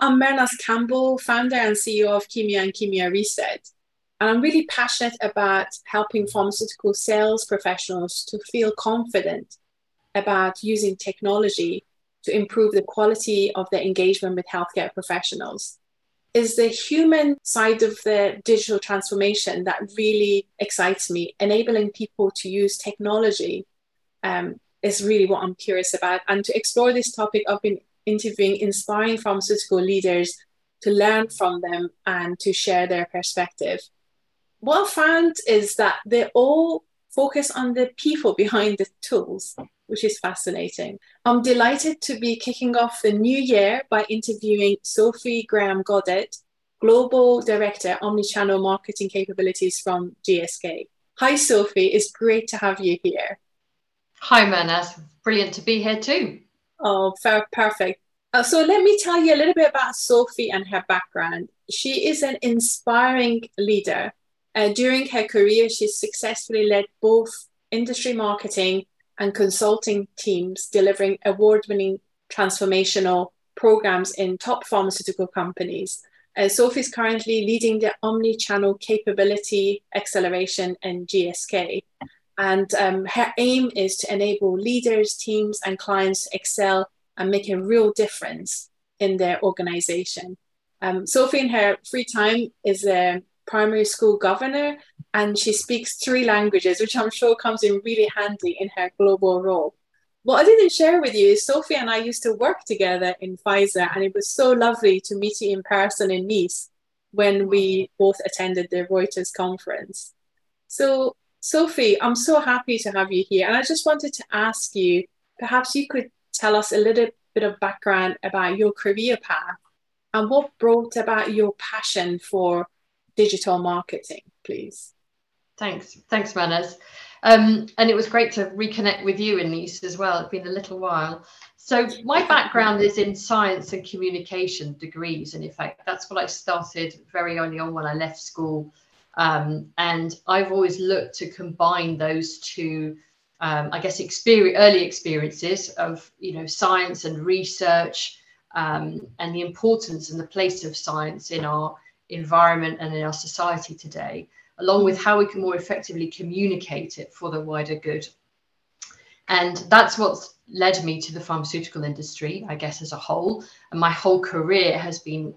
I'm Mehrnaz Campbell, founder and CEO of Kimia and Kimia Reset. And I'm really passionate about helping pharmaceutical sales professionals to feel confident about using technology to improve the quality of their engagement with healthcare professionals. Is the human side of the digital transformation that really excites me, enabling people to use technology um, is really what I'm curious about. And to explore this topic, I've been interviewing inspiring pharmaceutical leaders to learn from them and to share their perspective. What I found is that they all focus on the people behind the tools, which is fascinating. I'm delighted to be kicking off the new year by interviewing Sophie Graham Godet, Global Director, Omnichannel Marketing Capabilities from GSK. Hi, Sophie. It's great to have you here. Hi, Mehrnaz. Brilliant to be here too. Oh, perfect. Uh, so let me tell you a little bit about Sophie and her background. She is an inspiring leader. Uh, during her career, she successfully led both industry marketing and consulting teams, delivering award winning transformational programs in top pharmaceutical companies. Uh, Sophie is currently leading the omni channel capability acceleration in GSK. And um, her aim is to enable leaders, teams, and clients to excel and make a real difference in their organization. Um, Sophie, in her free time, is a primary school governor and she speaks three languages, which I'm sure comes in really handy in her global role. What I didn't share with you is Sophie and I used to work together in Pfizer, and it was so lovely to meet you in person in Nice when we both attended the Reuters conference. So, Sophie, I'm so happy to have you here. And I just wanted to ask you perhaps you could tell us a little bit of background about your career path and what brought about your passion for digital marketing, please. Thanks. Thanks, Mehrnaz. Um, and it was great to reconnect with you in Nice as well. It's been a little while. So my background is in science and communication degrees, and in fact, that's what I started very early on when I left school um, and I've always looked to combine those two, um, I guess, experience, early experiences of you know science and research, um, and the importance and the place of science in our environment and in our society today, along with how we can more effectively communicate it for the wider good. And that's what's led me to the pharmaceutical industry, I guess, as a whole. And my whole career has been,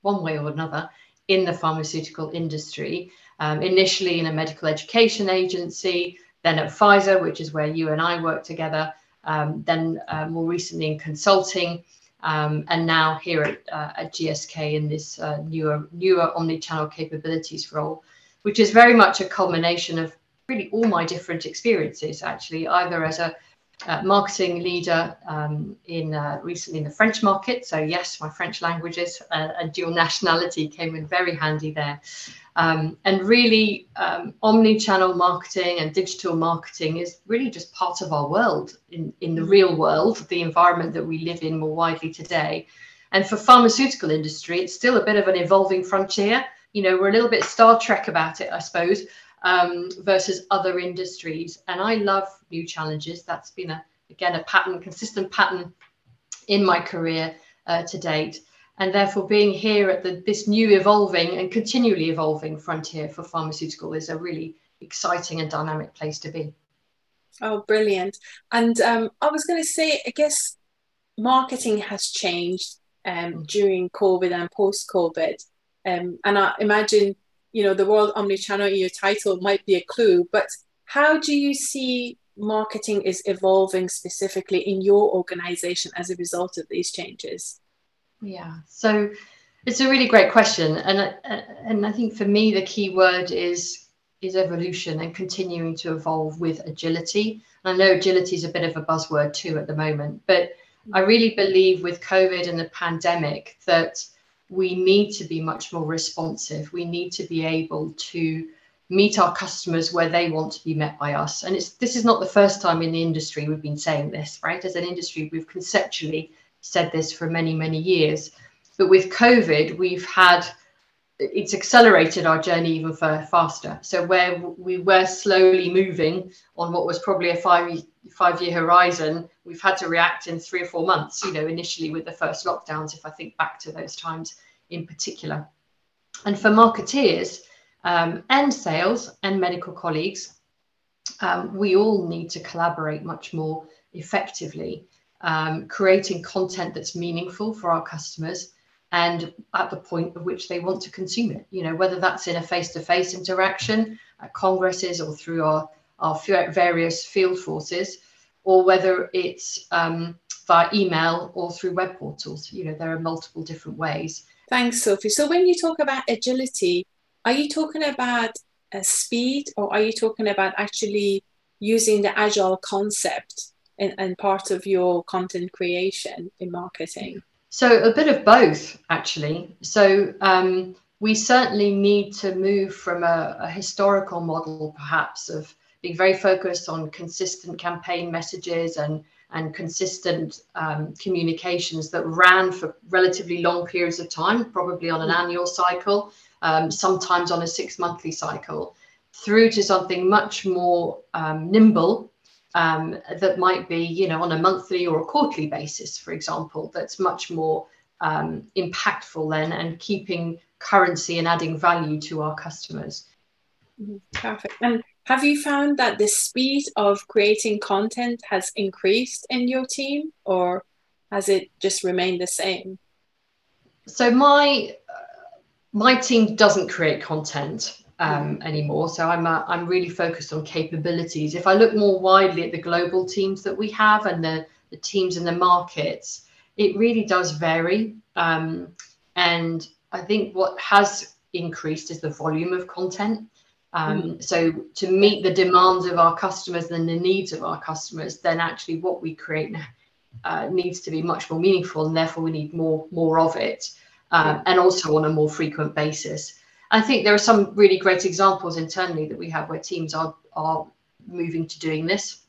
one way or another, in the pharmaceutical industry, um, initially in a medical education agency, then at Pfizer, which is where you and I work together, um, then uh, more recently in consulting, um, and now here at, uh, at GSK in this uh, newer, newer omni-channel capabilities role, which is very much a culmination of really all my different experiences, actually, either as a uh, marketing leader um, in uh, recently in the French market. So yes, my French languages uh, and dual nationality came in very handy there. Um, and really, um, omni-channel marketing and digital marketing is really just part of our world in, in the real world, the environment that we live in more widely today. And for pharmaceutical industry, it's still a bit of an evolving frontier. You know, we're a little bit Star Trek about it, I suppose um, versus other industries. And I love new challenges. That's been a again a pattern, consistent pattern in my career uh, to date. And therefore, being here at the, this new evolving and continually evolving frontier for pharmaceutical is a really exciting and dynamic place to be. Oh, brilliant. And um, I was going to say, I guess marketing has changed um, mm. during COVID and post COVID. Um, and I imagine you know, the World Omnichannel in your title might be a clue, but how do you see marketing is evolving specifically in your organization as a result of these changes? Yeah, so it's a really great question, and and I think for me the key word is is evolution and continuing to evolve with agility. And I know agility is a bit of a buzzword too at the moment, but I really believe with COVID and the pandemic that we need to be much more responsive. We need to be able to meet our customers where they want to be met by us. And it's this is not the first time in the industry we've been saying this, right? As an industry, we've conceptually said this for many, many years. But with COVID, we've had it's accelerated our journey even faster. So where we were slowly moving on what was probably a five five year horizon, we've had to react in three or four months. You know, initially with the first lockdowns, if I think back to those times in particular. And for marketeers um, and sales and medical colleagues, um, we all need to collaborate much more effectively, um, creating content that's meaningful for our customers and at the point of which they want to consume it. You know, whether that's in a face-to-face interaction at congresses or through our, our various field forces, or whether it's um, via email or through web portals. You know, there are multiple different ways. Thanks, Sophie. So when you talk about agility, are you talking about uh, speed or are you talking about actually using the agile concept and, and part of your content creation in marketing? So a bit of both, actually. So um, we certainly need to move from a, a, historical model, perhaps, of being very focused on consistent campaign messages and and consistent um, communications that ran for relatively long periods of time, probably on an mm. annual cycle, um, sometimes on a six monthly cycle, through to something much more um, nimble um, that might be, you know, on a monthly or a quarterly basis, for example, that's much more um, impactful then and keeping currency and adding value to our customers. Mm-hmm. Perfect. And have you found that the speed of creating content has increased in your team or has it just remained the same? So my uh, my team doesn't create content um, anymore. So I'm uh, I'm really focused on capabilities. If I look more widely at the global teams that we have and the the teams in the markets, it really does vary. Um, and I think what has increased is the volume of content. Um, mm. So to meet the demands of our customers and the needs of our customers, then actually what we create now uh, needs to be much more meaningful, and therefore we need more more of it, um, and also on a more frequent basis. I think there are some really great examples internally that we have where teams are are moving to doing this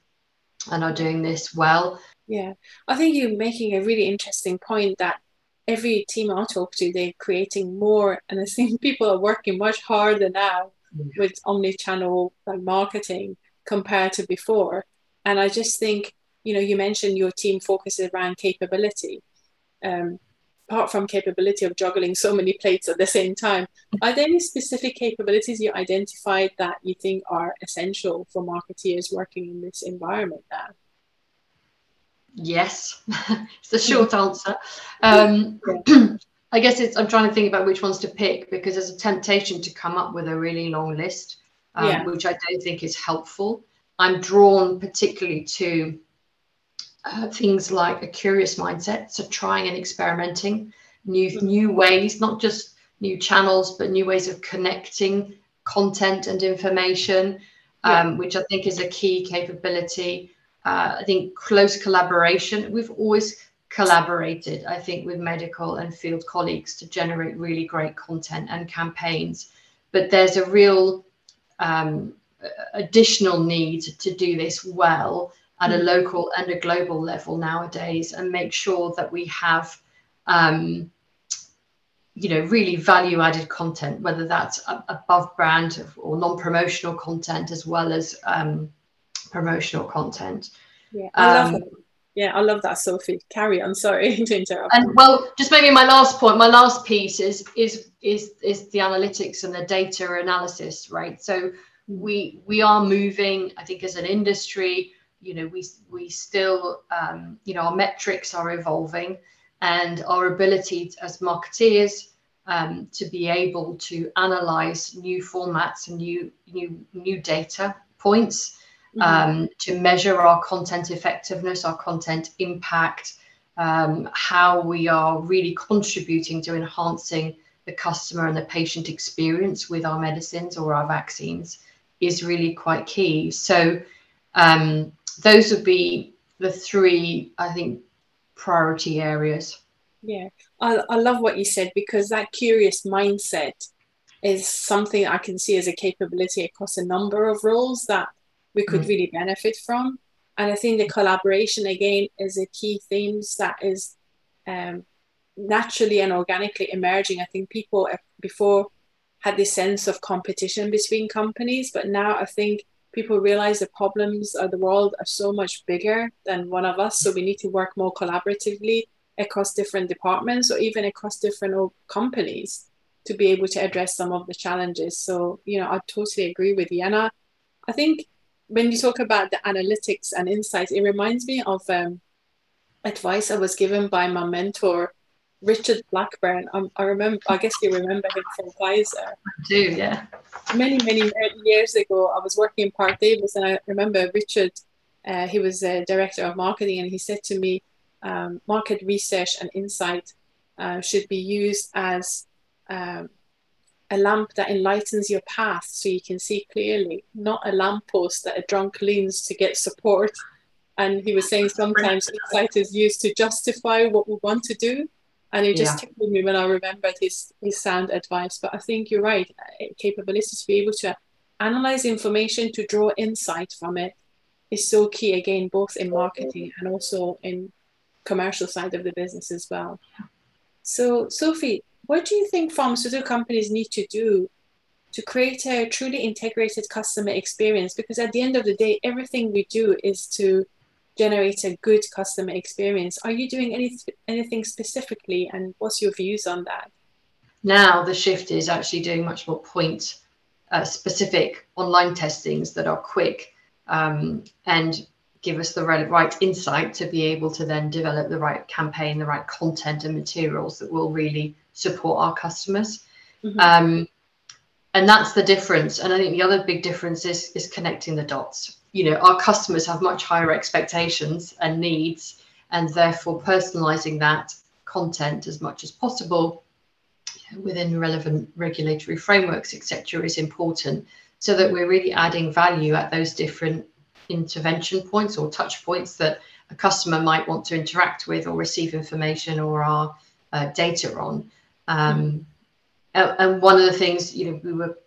and are doing this well. Yeah, I think you're making a really interesting point that every team I talk to, they're creating more, and I think people are working much harder now yeah. with omni-channel like marketing compared to before. And I just think, you know, you mentioned your team focuses around capability. Um, apart from capability of juggling so many plates at the same time, are there any specific capabilities you identified that you think are essential for marketeers working in this environment now? Yes, it's the short answer. Um, I guess it's, I'm trying to think about which ones to pick because there's a temptation to come up with a really long list, um, yeah. which I don't think is helpful. I'm drawn particularly to uh, things like a curious mindset, so trying and experimenting new mm-hmm. new ways, not just new channels, but new ways of connecting content and information, um, yeah. which I think is a key capability. Uh, I think close collaboration. We've always collaborated, I think, with medical and field colleagues to generate really great content and campaigns. But there's a real um, additional need to do this well at a mm. local and a global level nowadays and make sure that we have um, you know really value added content whether that's above brand or non-promotional content as well as um, promotional content yeah I um, love it. yeah i love that sophie carry on sorry to interrupt and well just maybe my last point my last piece is is is is the analytics and the data analysis right so mm. we we are moving i think as an industry you know we we still um, you know our metrics are evolving and our ability to, as marketeers um, to be able to analyze new formats and new new new data points mm-hmm. um, to measure our content effectiveness our content impact um, how we are really contributing to enhancing the customer and the patient experience with our medicines or our vaccines is really quite key so um, those would be the three, I think, priority areas. Yeah, I, I love what you said because that curious mindset is something I can see as a capability across a number of roles that we could mm. really benefit from. And I think the collaboration again is a key theme that is um, naturally and organically emerging. I think people uh, before had this sense of competition between companies. But now I think people realize the problems of the world are so much bigger than one of us. So we need to work more collaboratively across different departments or even across different companies to be able to address some of the challenges. So, you know, I totally agree with you. And I, I think when you talk about the analytics and insights, it reminds me of um, advice I was given by my mentor Richard Blackburn. Um, I remember, I guess you remember him from Pfizer. I do, yeah. Many, many years ago, I was working in Parke-Davis, and I remember Richard. Uh, he was a director of marketing, and he said to me, um, "Market research and insight uh, should be used as um, a lamp that enlightens your path, so you can see clearly, not a lamppost that a drunk leans to get support." And he was saying sometimes insight is used to justify what we want to do and it just yeah. tickled me when I remembered his his sound advice. But I think you're right. Capability to be able to analyze information to draw insight from it is so key again, both in marketing and also in commercial side of the business as well. So, Sophie, what do you think pharmaceutical companies need to do to create a truly integrated customer experience? Because at the end of the day, everything we do is to generate a good customer experience. Are you doing any, anything specifically and what's your views on that? Now the shift is actually doing much more point uh, specific online testings that are quick um, and give us the right, right insight to be able to then develop the right campaign, the right content and materials that will really support our customers. Mm-hmm. Um, and that's the difference. And I think the other big difference is is connecting the dots you know our customers have much higher expectations and needs and therefore personalizing that content as much as possible within relevant regulatory frameworks etc is important so that we're really adding value at those different intervention points or touch points that a customer might want to interact with or receive information or our uh, data on. Um, and one of the things you know we were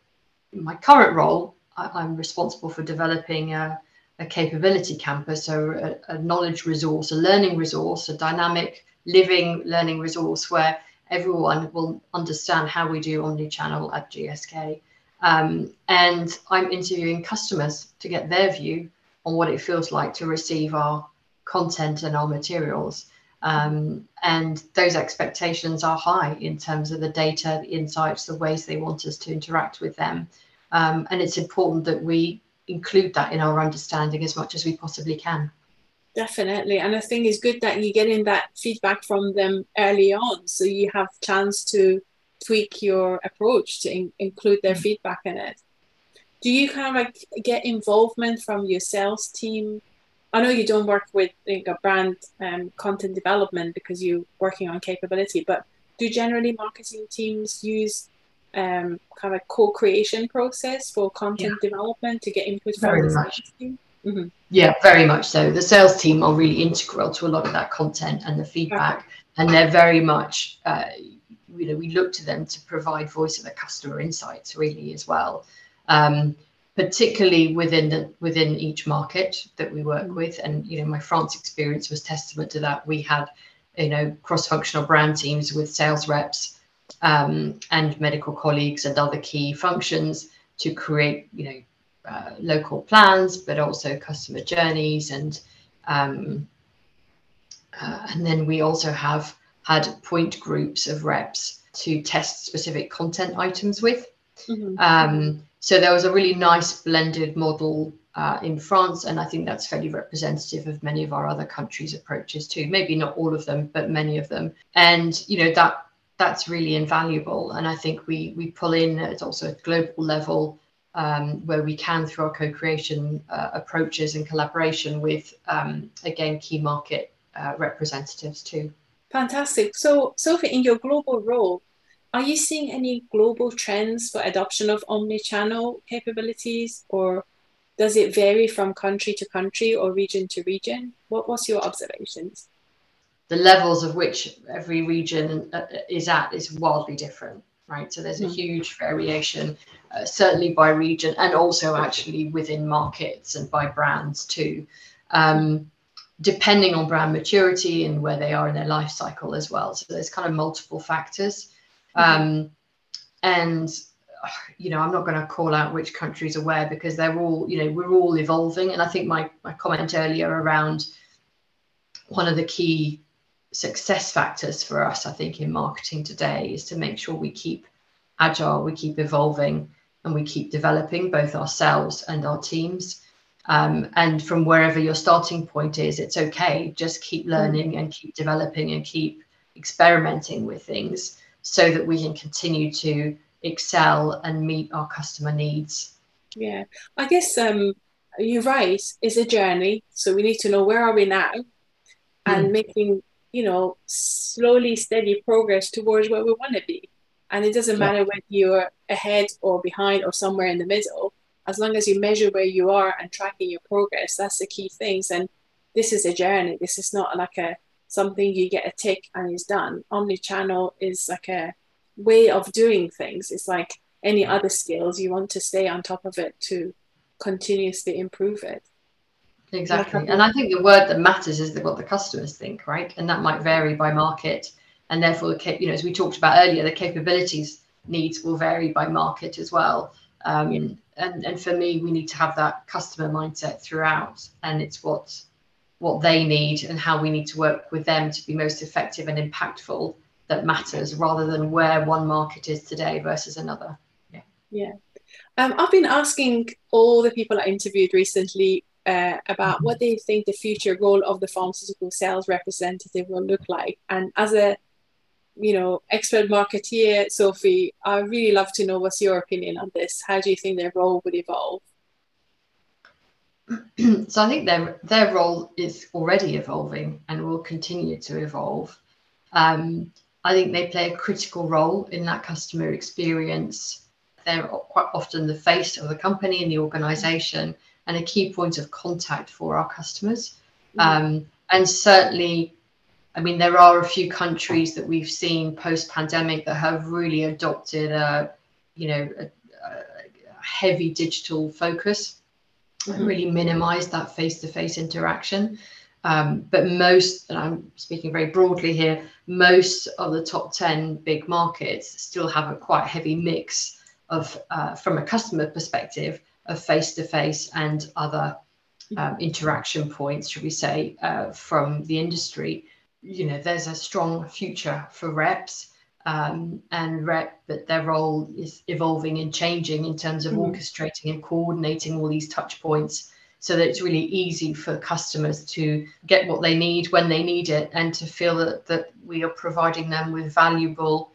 in my current role I, am responsible for developing a, a capability campus, so a, a, knowledge resource, a learning resource, a dynamic living learning resource where everyone will understand how we do omni-channel at GSK. Um, and I'm interviewing customers to get their view on what it feels like to receive our content and our materials. Um, and those expectations are high in terms of the data, the insights, the ways they want us to interact with them. Um, and it's important that we include that in our understanding as much as we possibly can. Definitely. And I think it's good that you're getting that feedback from them early on. So you have chance to tweak your approach to in- include their mm. feedback in it. Do you kind of like get involvement from your sales team? I know you don't work with like, a brand um, content development because you're working on capability, but do generally marketing teams use um, kind of co-creation process for content yeah. development to get input very from much. Mm-hmm. Yeah, very much so. The sales team are really integral to a lot of that content and the feedback, okay. and they're very much, uh, you know, we look to them to provide voice of the customer insights really as well. Um, particularly within the within each market that we work mm-hmm. with and you know my france experience was testament to that we had you know cross-functional brand teams with sales reps um, and medical colleagues and other key functions to create, you know, uh, local plans, but also customer journeys and um, uh, and then we also have had point groups of reps to test specific content items with. Mm-hmm. Um, so there was a really nice blended model uh, in France, and I think that's fairly representative of many of our other countries' approaches too. Maybe not all of them, but many of them. And you know that that's really invaluable. And I think we we pull in at also a global level um, where we can through our co-creation uh, approaches and collaboration with um, again key market uh, representatives too. Fantastic. So Sophie, in your global role, are you seeing any global trends for adoption of omni-channel capabilities or does it vary from country to country or region to region? What was your observations? The levels of which every region uh, is at is wildly different right so there's a hmm. huge variation uh, certainly by region and also actually within markets and by brands too um, depending on brand maturity and where they are in their life cycle as well so there's kind of multiple factors mm-hmm. um, and you know, I'm not going to call out which countries are where because they're all, you know, we're all evolving. And I think my, my comment earlier around one of the key success factors for us, I think, in marketing today is to make sure we keep agile, we keep evolving, and we keep developing both ourselves and our teams. Um, and from wherever your starting point is, it's okay. Just keep mm. learning and keep developing and keep experimenting with things so that we can continue to excel and meet our customer needs. Yeah, I guess um, you're right. It's a journey, so we need to know where are we now, and mm. making you know slowly steady progress towards where we want to be. And it doesn't matter whether you're ahead or behind or somewhere in the middle. As long as you measure where you are and tracking your progress, that's the key things. And this is a journey. This is not like a something you get a tick and it's done. Omnichannel is like a way of doing things. It's like any other skills. You want to stay on top of it to continuously improve it. Exactly. And I think the word that matters is what the customers think, right? And that might vary by market. And therefore, you know, as we talked about earlier, the capabilities needs will vary by market as well. Um, yeah. and, and for me, we need to have that customer mindset throughout. And it's what what they need and how we need to work with them to be most effective and impactful that matters rather than where one market is today versus another. Yeah. Yeah. Um, I've been asking all the people I interviewed recently uh, about mm-hmm. what they think the future role of the pharmaceutical sales representative will look like. And as a you know expert marketeer, Sophie, I really love to know what's your opinion on this. How do you think their role would evolve? so I think their their role is already evolving and will continue to evolve. Um, I think they play a critical role in that customer experience. They're quite often the face of the company and the organization and a key point of contact for our customers. Mm. Um, and certainly, I mean, there are a few countries that we've seen post pandemic that have really adopted a, you know, a, a heavy digital focus and really minimized that face to face interaction. Um, but most, and I'm speaking very broadly here, most of the top 10 big markets still have a quite heavy mix of, uh, from a customer perspective, of face to face and other um, interaction points, should we say, uh, from the industry. You know, there's a strong future for reps. Um, and rep, but their role is evolving and changing in terms of mm. orchestrating and coordinating all these touch points so that it's really easy for customers to get what they need when they need it and to feel that, that we are providing them with valuable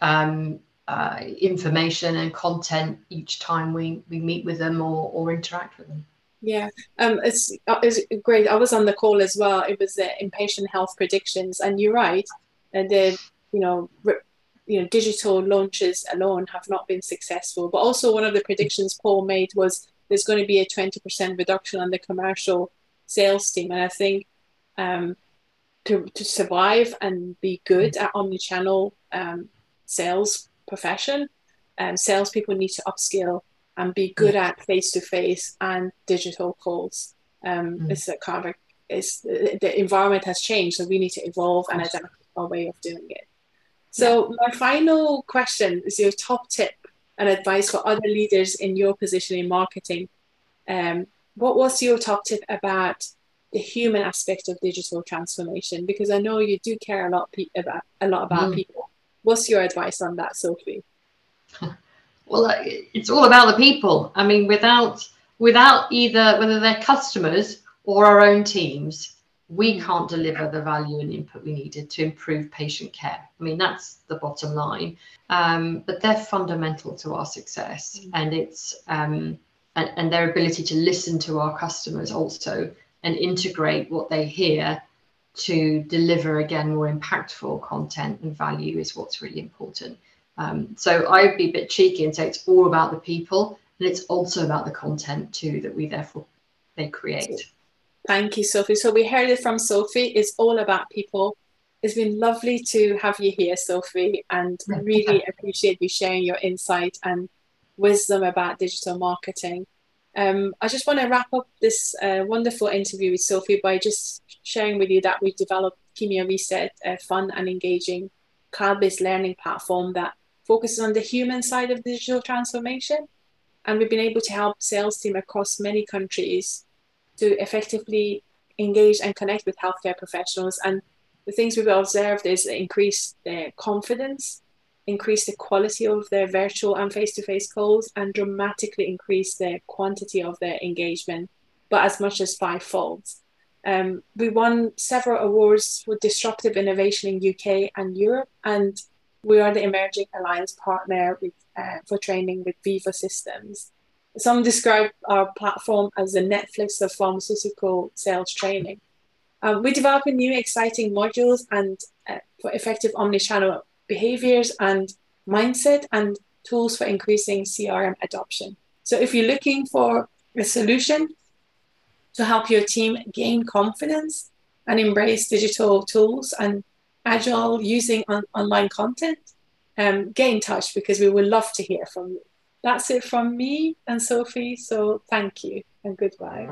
um, uh, information and content each time we, we meet with them or, or interact with them. Yeah, um, it's, uh, it's great. I was on the call as well. It was the Impatient Health predictions, and you're right. And the you know you know digital launches alone have not been successful. But also one of the predictions Paul made was there's going to be a 20% reduction on the commercial sales team. And I think um, to, to survive and be good at omnichannel um, sales profession, um, salespeople need to upskill and be good yeah. at face to face and digital calls. Um, mm. It's a kind of a, it's, the environment has changed, so we need to evolve and adapt our way of doing it. So, yeah. my final question is your top tip and advice for other leaders in your position in marketing. Um, what was your top tip about the human aspect of digital transformation? Because I know you do care a lot pe- about a lot about mm. people. What's your advice on that, Sophie? Well, it's all about the people. I mean, without without either whether they're customers or our own teams, we can't deliver the value and input we needed to improve patient care. I mean, that's the bottom line. Um, but they're fundamental to our success, mm-hmm. and it's um, and, and their ability to listen to our customers also and integrate what they hear to deliver again more impactful content and value is what's really important. Um, so I'd be a bit cheeky and say it's all about the people, and it's also about the content too that we therefore they create. Thank you, Sophie. So we heard it from Sophie. It's all about people. It's been lovely to have you here, Sophie, and really appreciate you sharing your insight and wisdom about digital marketing. Um, I just want to wrap up this uh, wonderful interview with Sophie by just sharing with you that we've developed Kimia Reset, a fun and engaging cloud-based learning platform that focuses on the human side of digital transformation. And we've been able to help sales team across many countries to effectively engage and connect with healthcare professionals. And the things we've observed is increase their confidence, increase the quality of their virtual and face-to-face calls, and dramatically increase the quantity of their engagement, but as much as fivefold. Um, we won several awards for disruptive innovation in UK and Europe, and we are the emerging alliance partner with, uh, for training with Veeva Systems. Some describe our platform as the Netflix of pharmaceutical sales training. Um, we're developing new exciting modules and uh, for effective omnichannel behaviors and mindset and tools for increasing CRM adoption. So if you're looking for a solution to help your team gain confidence and embrace digital tools and agile using on- online content, um, get in touch because we would love to hear from you. That's it from me and Sophie. So thank you and goodbye.